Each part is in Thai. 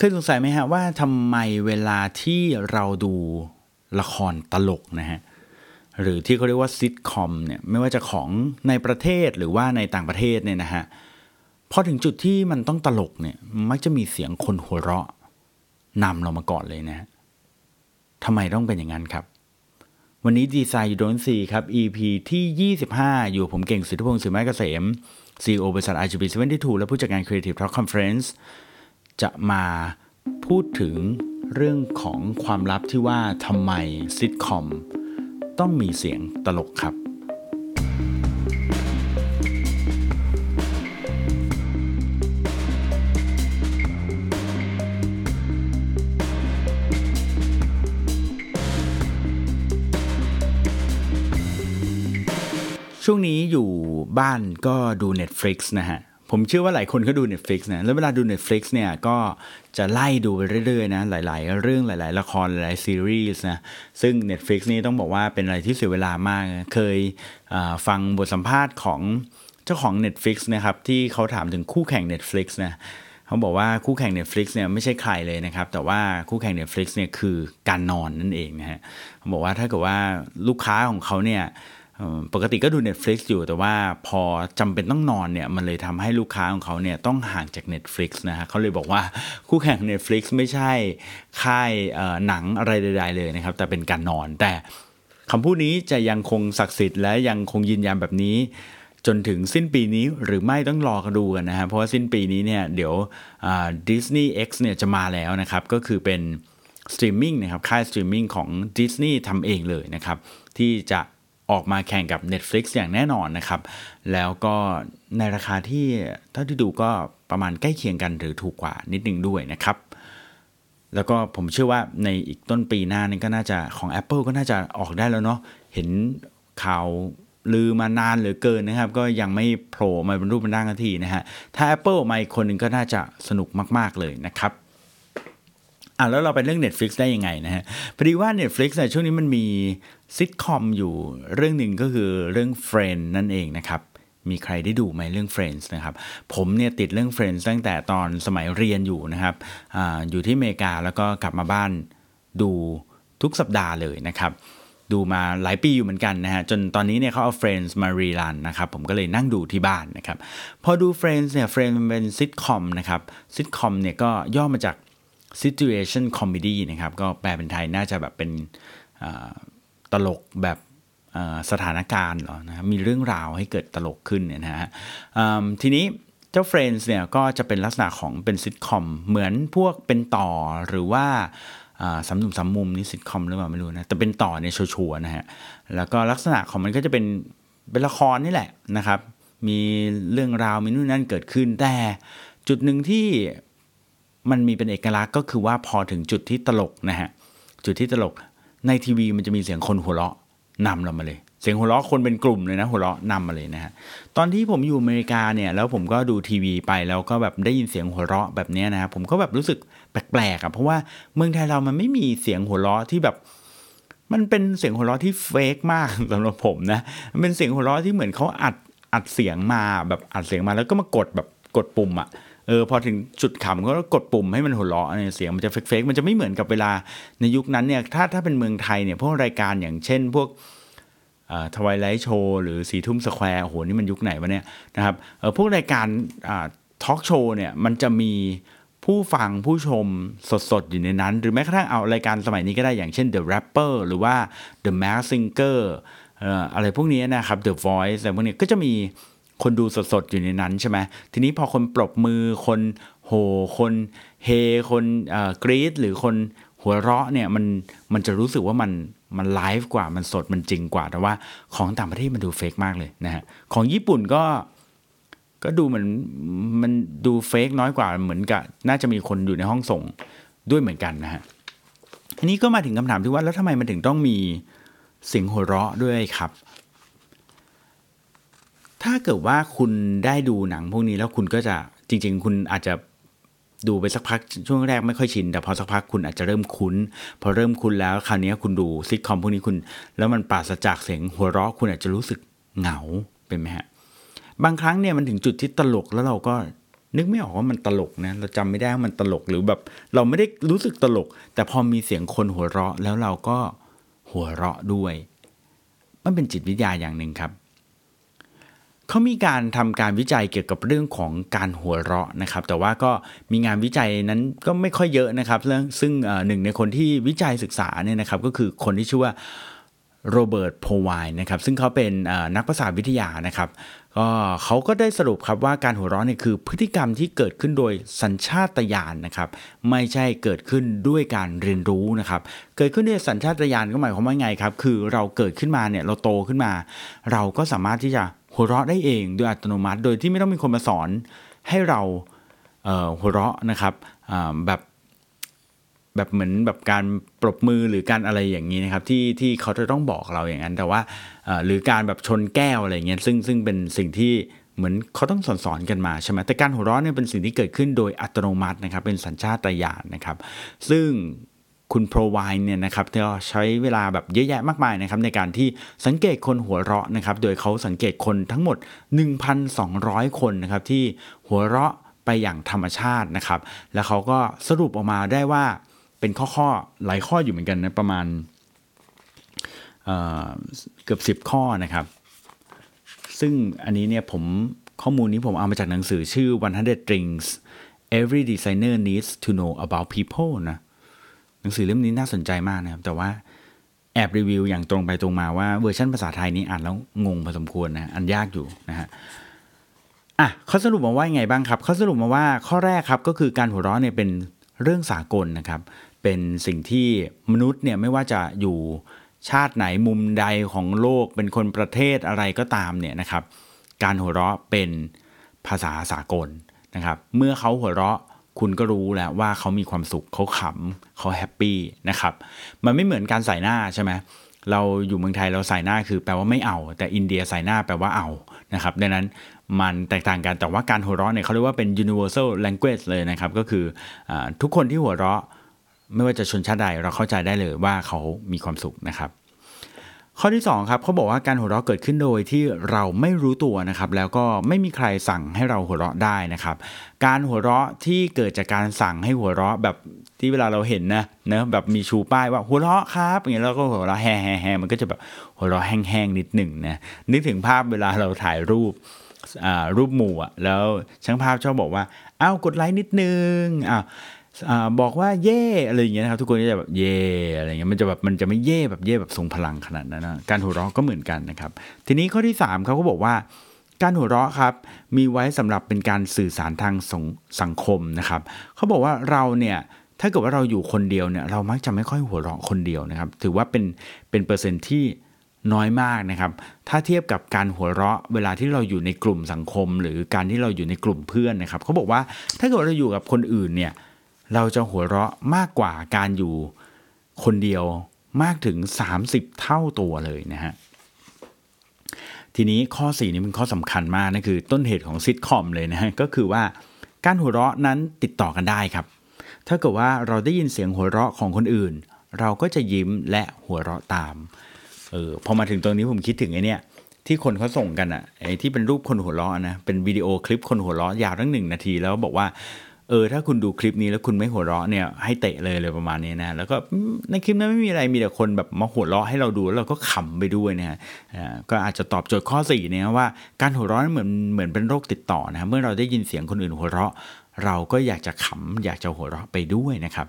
เคยสงสัยไหมฮะว่าทำไมเวลาที่เราดูละครตลกนะฮะหรือที่เขาเรียกว่าซิทคอมเนี่ยไม่ว่าจะของในประเทศหรือว่าในต่างประเทศเนี่ยนะฮะพอถึงจุดที่มันต้องตลกเนี่ยมักจะมีเสียงคนหัวเราะนำเรามาก่อนเลยนะฮะทำไมต้องเป็นอย่างนั้นครับ วันนี้ดีไซน์ยูโดนซีครับ EP ที่ 25 อยู่ผมเก่งสิทธิพงศ์สิไม้เกษม CEO บริษัท RGB 72 และผู้จัดการ Creative Talk Conference จะมาพูดถึงเรื่องของความลับที่ว่าทำไมซิทคอมต้องมีเสียงตลกครับ ช่วงนี้อยู่บ้านก็ดู Netflix นะฮะ ผมเชื่อว่าหลายคนก็ดู Netflix นะ แล้วเวลาดู Netflix เนี่ยก็จะไล่ดูไปเรื่อยๆนะ หลาย ๆ เรื่องหลาย ๆ ละครหลายๆซีรีส์นะ ซึ่ง Netflix นี่ต้องบอกว่าเป็นอะไรที่เสียเวลามาก เคยฟังบทสัมภาษณ์ของเจ้าของ Netflix นะครับ ที่เขาถามถึงคู่แข่ง Netflix นะเขาบอกว่าคู่แข่ง Netflix เนี่ยไม่ใช่ใครเลยนะครับ แต่ว่าคู่แข่ง Netflix เนี่ยคือการนอนนั่นเองนะฮะเขาบอกว่าถ้าเกิดว่าลูกค้าของเขาเนี่ย ปกติก็ดู Netflix อยู่แต่ว่าพอจำเป็นต้องนอนเนี่ยมันเลยทำให้ลูกค้าของเขาเนี่ยต้องห่างจาก Netflix นะฮะเขาเลยบอกว่าคู่แข่ง Netflix ไม่ใช่ค่ายหนังอะไรใดๆเลยนะครับ แต่เป็นการนอน แต่คำพูดนี้จะยังคงศักดิ์สิทธิ์และยังคงยืนยันแบบนี้ จนถึงสิ้นปีนี้หรือไม่ต้องรอกันดูกันนะฮะเพราะว่าสิ้นปีนี้เนี่ยเดี๋ยวดิสนีย์ X เนี่ยจะมาแล้วนะครับก็คือเป็นสตรีมมิ่งนะครับค่ายสตรีมมิ่งของ Disney ทำเองเลยนะครับที่จะ ออกมาแข่งกับ Netflix อย่างแน่นอนนะครับ แล้วก็ในราคาที่เท่าที่ดูก็ประมาณใกล้เคียงกันหรือถูกกว่านิดนึงด้วยนะครับ แล้วก็ผมเชื่อว่าในอีกต้นปีหน้านี่ก็น่าจะของ Apple ก็น่าจะออกได้แล้วเนาะเห็นข่าวลือมานานเหลือเกินนะครับ ก็ยังไม่โผล่มาเป็นรูปเป็นร่างทีนะฮะถ้า Apple ออกมาอีกคนหนึ่งก็น่าจะสนุกมาก ๆเลยนะครับ อะแล้วเราไปเรื่อง Netflix ได้ยังไงนะฮะพอดีว่า Netflix ในช่วงนี้มันมีซิทคอมอยู่เรื่องหนึ่งก็คือเรื่อง Friends นั่นเองนะครับ มีใครได้ดูไหมเรื่อง Friends นะครับ ผมเนี่ยติดเรื่อง Friends ตั้งแต่ตอนสมัยเรียนอยู่นะครับออยู่ที่อเมริกาแล้วก็กลับมาบ้านดูทุกสัปดาห์เลยนะครับ ดูมาหลายปีอยู่เหมือนกันนะฮะจนตอนนี้เนี่ยเขาเอา Friends มารีรันนะครับผมก็เลยนั่งดูที่บ้านนะครับ พอดู Friends เนี่ย Friends มันเป็นซิทคอมนะครับซิทคอมเนี่ยก็ย่อมาจาก situation comedy นะครับ ก็แปลเป็นไทยน่าจะแบบเป็นตลกแบบสถานการณ์หรอนะมีเรื่องราวให้เกิดตลกขึ้นเนี่ยนะฮะทีนี้เจ้า Friends เนี่ยก็จะเป็นลักษณะของเป็นซิทคอมเหมือนพวกเป็นต่อหรือว่าสามหนุ่มสามมุมนี่ซิทคอมหรือเปล่าไม่รู้นะแต่เป็นต่อเนี่ยชัวร์นะฮะแล้วก็ลักษณะของมันก็จะเป็นเป็นละครนี่แหละนะครับ มีเรื่องราวมีนู่นนั่นเกิดขึ้นแต่จุดหนึ่งที่ มันมีเป็นเอกลักษณ์ก็คือว่าพอถึงจุดที่ตลกนะฮะจุดที่ตลกในทีวีมันจะมีเสียงคนหัวเราะนำเรามาเลย เสียงหัวเราะคนเป็นกลุ่มเลยนะหัวเราะนำมาเลยนะฮะตอนที่ผมอยู่อเมริกาเนี่ยแล้วผมก็ดูทีวีไปแล้วก็แบบได้ยินเสียงหัวเราะแบบนี้นะครับผมก็แบบรู้สึกแปลกๆอะเพราะว่าเมืองไทยเรามันไม่มีเสียงหัวเราะที่แบบมันเป็นเสียงหัวเราะที่ fake มากสำหรับผมนะมันเป็นเสียงหัวเราะที่เหมือนเขาอัดอัดเสียงมาแบบอัดเสียงมาแล้วก็มากดแบบกดปุ่มอะ เออพอถึงจุดขำก็กดปุ่มให้มันหัวเราะเนี่ยเสียงมันจะ fake ๆมันจะไม่เหมือนกับเวลาในยุคนั้นเนี่ยถ้าถ้าเป็นเมืองไทยเนี่ยพวกรายการอย่างเช่นพวก Twilight Show หรือสี่ทุ่มสแควร์โอ้โหนี่มันยุคไหนวะเนี่ยนะครับเออพวกรายการทอล์กโชว์เนี่ยมันจะมีผู้ฟังผู้ชมสดๆ อยู่ในนั้น หรือแม้กระทั่งเอารายการสมัยนี้ก็ได้อย่างเช่น The Rapper หรือว่า The Mask Singer อะไรพวกนี้นะครับ The Voice อะไรพวกนี้ก็จะมี คนดูสดๆอยู่ในนั้นใช่ไหมทีนี้พอคนปรบมือคนโหคนเฮคนกรี๊ดหรือคนหัวเราะเนี่ยมันมันจะรู้สึกว่ามันมันไลฟ์กว่ามันสดมันจริงกว่า แต่ว่าของต่างประเทศมันดูเฟกมากเลยนะฮะของญี่ปุ่นก็ก็ดูเหมือนมันดูเฟกน้อยกว่าเหมือนกับน่าจะมีคนอยู่ในห้องส่งด้วยเหมือนกันนะฮะทีนี้ก็มาถึงคำถามที่ว่าแล้วทำไมมันถึงต้องมีเสียงหัวเราะด้วยครับ ถ้าเกิดว่าคุณได้ดูหนังพวกนี้แล้วคุณก็จะจริง ๆ คุณอาจจะดูไปสักพักช่วงแรกไม่ค่อยชิน แต่พอสักพักคุณอาจจะเริ่มคุ้น พอเริ่มคุ้นแล้วคราวนี้คุณดูซิทคอมพวกนี้คุณ แล้วมันปราศจากเสียงหัวเราะคุณอาจจะรู้สึกเหงาเป็นไหมฮะบางครั้งเนี่ยมันถึงจุดที่ตลกแล้วเราก็นึกไม่ออกว่ามันตลกนะ เราจำไม่ได้ว่ามันตลกหรือแบบ เราไม่ได้รู้สึกตลก แต่พอมีเสียงคนหัวเราะแล้วเราก็หัวเราะด้วย มันเป็นจิตวิทยาอย่างหนึ่งครับ เขามีการทำการวิจัยเกี่ยวกับเรื่องของการหัวเราะนะครับ แต่ว่าก็มีงานวิจัยนั้นก็ไม่ค่อยเยอะนะครับเรื่องซึ่งหนึ่งในคนที่วิจัยศึกษาเนี่ยนะครับก็คือคนที่ชื่อว่าโรเบิร์ตโพไวนะครับซึ่งเขาเป็นนักภาษาวิทยานะครับก็เขาก็ได้สรุปครับว่าการหัวเราะเนี่ยคือพฤติกรรมที่เกิดขึ้นโดยสัญชาตญาณนะครับไม่ใช่เกิดขึ้นด้วยการเรียนรู้นะครับเกิดขึ้นด้วยสัญชาตญาณก็หมายความว่าไงครับคือเราเกิดขึ้นมาเนี่ยเราโตขึ้นมา เราก็สามารถที่จะ หัวเราะได้เองโดยอัตโนมัติ โดยที่ไม่ต้องมีคนมาสอนให้เราหัวเราะนะครับแบบแบบเหมือนแบบการปรบมือหรือการอะไรอย่างนี้นะครับที่ที่เขาจะต้องบอกเราอย่างนั้น แต่ว่าหรือการแบบชนแก้วอะไรเงี้ยซึ่งซึ่งเป็นสิ่งที่เหมือนเขาต้องสอนสอนกันมาใช่ไหมแต่การหัวเราะเนี่ยเป็นสิ่งที่เกิดขึ้นโดยอัตโนมัตินะครับเป็นสัญชาตญาณนะครับ ซึ่ง คุณโปรไวเนี่ยนะครับก็ใช้เวลาแบบเยอะแยะมากมายนะครับในการที่สังเกตคนหัวเราะนะครับโดยเขาสังเกตคนทั้งหมด 1,200 คนนะครับที่หัวเราะไปอย่างธรรมชาตินะครับ แล้วเขาก็สรุปออกมาได้ว่าเป็นข้อข้อหลายข้ออยู่เหมือนกันนะประมาณเเกือบ 10 ข้อนะครับ ซึ่งอันนี้เนี่ยผมข้อมูลนี้ผมเอามาจากหนังสือชื่อ100 Things Every Designer Needs to Know About People นะ หนังสือเล่มนี้น่าสนใจมากนะครับ แต่ว่าแอบรีวิวอย่างตรงไปตรงมาว่าเวอร์ชันภาษาไทยนี้อ่านแล้วงงพอสมควรนะอ่านยากอยู่นะฮะอะเขาสรุปมาว่าไงบ้างครับเขาสรุปมาว่าข้อแรกครับก็คือการหัวเราะเนี่ยเป็นเรื่องสากลนะครับ เป็นสิ่งที่มนุษย์เนี่ยไม่ว่าจะอยู่ชาติไหนมุมใดของโลก เป็นคนประเทศอะไรก็ตามเนี่ยนะครับ การหัวเราะเป็นภาษาสากลนะครับ เมื่อเขาหัวเราะ คุณก็รู้แล้วว่าเขามีความสุขเขาขำเขา happy นะครับ มันไม่เหมือนการใส่หน้าใช่ไหมเราอยู่เมืองไทยเราใส่หน้าคือแปลว่าไม่เอา แต่อินเดียใส่หน้าแปลว่าเอานะครับ ดังนั้นมันแตกต่างกันแต่ว่าการหัวเราะเนี่ยเขาเรียกว่าเป็น universal language เลยนะครับ ก็คืออทุกคนที่หัวเราะ ไม่ว่าจะชนชาติใดเราเข้าใจได้เลยว่าเขามีความสุขนะครับ ข้อที่2ครับเขาบอกว่าการหัวเราะเกิดขึ้นโดยที่เราไม่รู้ตัวนะครับแล้วก็ไม่มีใครสั่งให้เราหัวเราะได้นะครับ การหัวเราะที่เกิดจากการสั่งให้หัวเราะแบบที่เวลาเราเห็นนะเนะแบบมีชูป้ายว่าหัวเราะครับอย่างนี้ยเราก็หัวเราะแฮ่แฮ่แฮ่มันก็จะแบบหัวเราะแห้งๆนิดหนึ่งนะนึกถึงภาพเวลาเราถ่ายรูปรูปหมู่อะแล้วช่างภาพชอบบอกว่าอ้าวกดไลค์นิดนึงอ้าว บอกว่าเย่อะไรอย่างเงี้ยนะครับทุกคนจะแบบเย่อะไรเงี้ยมันจะแบบมันจะไม่เย่แบบเย่แบบทรงพลังขนาดนั้นนะการหัวเราะก็เหมือนกันนะครับ ทีนี้ข้อที่3เขาก็บอกว่า การหัวเราะครับ มีไว้สำหรับเป็นการสื่อสารทางสงสังคมนะครับเขาบอกว่าเราเนี่ยถ้าเกิดว่าเราอยู่คนเดียวเนี่ยเรามักจะไม่ค่อยหัวเราะคนเดียวนะครับ ถือว่าเป็นเป็นเปอร์เซ็นต์ที่น้อยมากนะครับ ถ้าเทียบกับการหัวเราะ เวลาที่เราอยู่ในกลุ่มสังคม หรือการที่เราอยู่ในกลุ่มเพื่อนนะครับเขาบอกว่าถ้าเกิดเราอยู่กับคนอื่นเนี่ย เราจะหัวเราะมากกว่าการอยู่คนเดียวมากถึง 30 เท่าตัวเลยนะฮะทีนี้ข้อ 4 นี้เป็นข้อสำคัญมากนั่นคือต้นเหตุของซิทคอมเลยนะฮะก็คือว่าการหัวเราะนั้นติดต่อกันได้ครับ ถ้าเกิดว่าเราได้ยินเสียงหัวเราะของคนอื่น เราก็จะยิ้มและหัวเราะตามเออพอมาถึงตรงนี้ผมคิดถึงไอ้นี่ที่คนเขาส่งกันอะไอ้ที่เป็นรูปคนหัวเราะนะเป็นวิดีโอคลิปคนหัวเราะยาวตั้งหนึ่งนาทีแล้วบอกว่า เออถ้าคุณดูคลิปนี้แล้วคุณไม่หัวเราะเนี่ยให้เตะเลยเลยประมาณนี้นะแล้วก็ในคลิปนั้นไม่มีอะไรมีแต่คนแบบมาหัวเราะให้เราดูแล้วเราก็ขำไปด้วยนะฮะก็อาจจะตอบโจทย์ข้อ4เนี่ยว่าการหัวเราะเหมือนเหมือนเป็นโรคติดต่อนะเมื่อเราได้ยินเสียงคนอื่นหัวเราะ เราก็อยากจะขำอยากจะหัวเราะไปด้วยนะครับ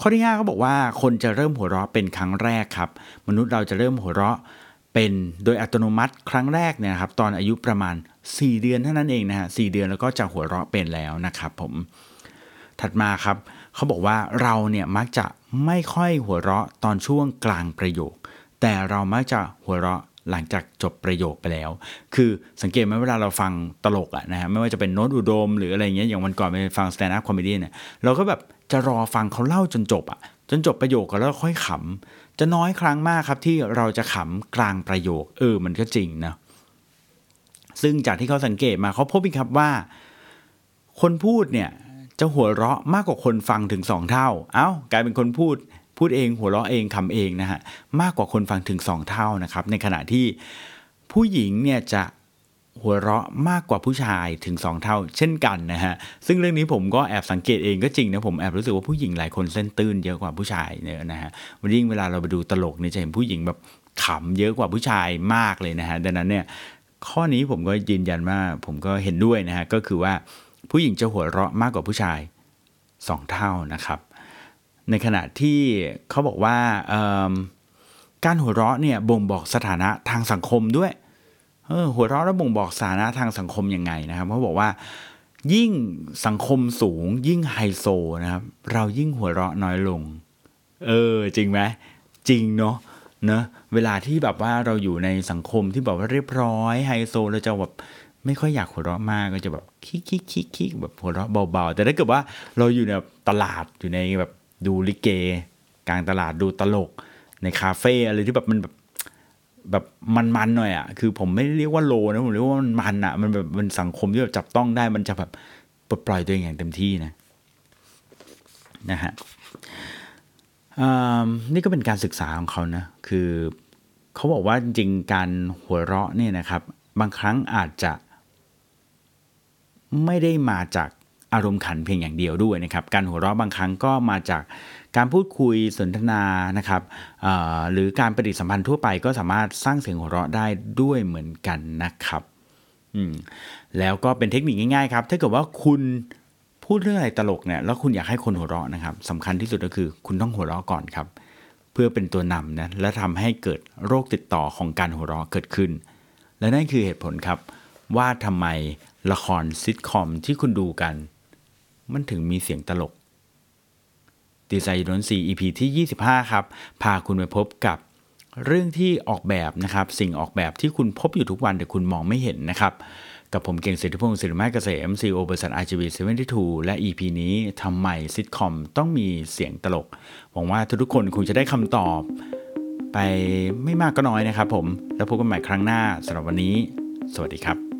ข้อที่5เขาบอกว่าคนจะเริ่มหัวเราะเป็นครั้งแรกครับ มนุษย์เราจะเริ่มหัวเราะเป็นโดยอัตโนมัติครั้งแรกเนี่ยครับตอนอายุประมาณ 4 เดือนเท่านั้นเองนะฮะสเดือนแล้วก็จะหัวเราะเป็นแล้วนะครับผมถัดมาครับเขาบอกว่าเราเนี่ยมักจะไม่ค่อยหัวเราะตอนช่วงกลางประโยค แต่เรามักจะหัวเราะหลังจากจบประโยคไปแล้ว คือสังเกตไหมเวลาเราฟังตลกอะนะฮะไม่ว่าจะเป็นโน้สอุดม หรืออะไรเงี้ยอย่างวันก่อนไปฟัง stand-up comedy เนี่ยเราก็แบบจะรอฟังเขาเล่าจนจบอะจนจบประโยคก็แล้วค่อยขำจะน้อยครั้งมากครับที่เราจะขำกลางประโยค เออมันก็จริงนะ ซึ่งจากที่เขาสังเกตมาเขาพบอีกครับว่า คนพูดเนี่ยจะหัวเราะมากกว่าคนฟังถึงสองเท่า เอา้ากลายเป็นคนพูดพูดเอง หัวเราะเองคำเองนะฮะมากกว่าคนฟังถึงสองเท่านะครับในขณะที่ผู้หญิงเนี่ยจะหัวเราะมากกว่าผู้ชายถึง 2 เท่า เช่นกันนะฮะซึ่งเรื่องนี้ผมก็แอบสังเกตเองก็จริงนะผมแอบรู้สึกว่าผู้หญิงหลายคนเส้นตื้นเยอะกว่าผู้ชายเนี่ยนะฮะวันยิ่งเวลาเราไปดูตลกเนี่ยจะเห็นผู้หญิงแบบขำเยอะกว่าผู้ชายมากเลยนะฮะดังนั้นเนี่ย ข้อนี้ผมก็ยืนยันว่าผมก็เห็นด้วยนะฮะก็คือว่าผู้หญิงจะหัวเราะมากกว่าผู้ชาย 2 เท่านะครับ ในขณะที่เขาบอกว่าการหัวเราะเนี่ยบ่งบอกสถานะทางสังคมด้วยเออหัวเราะแล้วบ่งบอกสถานะทางสังคมยังไงนะครับเขาบอกว่ายิ่งสังคมสูง ยิ่งไฮโซนะครับ เรายิ่งหัวเราะน้อยลง เออ จริงไหมจริงเนาะ เนะเวลาที่แบบว่าเราอยู่ในสังคมที่แบบว่าเรียบร้อยไฮโซเราจะแบบไม่ค่อยอยากหัวเราะมากก็จะแบบคิกคิกคิกคิกแบบหัวเราะเบาๆ แต่ถ้าเกิดว่าเราอยู่ในตลาดอยู่ในแบบดูลิเก กลางตลาดดูตลก ในคาเฟ่อะไรที่แบบมันแบบแบบมันๆหน่อยอะคือผมไม่เรียกว่า low นะผมเรียกว่ามันมันอะมันแบบมันสังคมที่แบบจับต้องได้มันจะแบบปลดปล่อยตัวเองอย่างเต็มที่นะนะฮะ นี่ก็เป็นการศึกษาของเขานะคือเขาบอกว่าจริงการหัวเราะเนี่ยนะครับ บางครั้งอาจจะ ไม่ได้มาจากอารมณ์ขันเพียงอย่างเดียวด้วยนะครับ การหัวเราะบางครั้งก็มาจากการพูดคุยสนทนานะครับหรือการปฏิสัมพันธ์ทั่วไปก็สามารถสร้างเสียงหัวเราะได้ด้วยเหมือนกันนะครับแล้วก็เป็นเทคนิคง่ายๆครับ ถ้าเกิดว่าคุณ พูดเรื่องอะไรตลกเนี่ยแล้วคุณอยากให้คนหัวเราะนะครับสำคัญที่สุดก็คือคุณต้องหัวเราะก่อนครับ เพื่อเป็นตัวนำนะและทำให้เกิดโรคติดต่อของการหัวเราะเกิดขึ้น และนั่นคือเหตุผลครับ ว่าทำไมละครซิทคอมที่คุณดูกัน มันถึงมีเสียงตลกดีไซน์ดนซี EP ที่ 25 ครับ พาคุณไปพบกับเรื่องที่ออกแบบนะครับ สิ่งออกแบบที่คุณพบอยู่ทุกวันแต่คุณมองไม่เห็นนะครับ กับผมเก่งสิทธิพงศ์สิริมาเกษม CEO บริษัท RGB 72 และ EP นี้ทำไมซิทคอมต้องมีเสียงตลก หวังว่าทุกคนคงจะได้คำตอบ ไปไม่มากก็น้อยนะครับผม แล้วพบกันใหม่ครั้งหน้าสำหรับวันนี้ สวัสดีครับ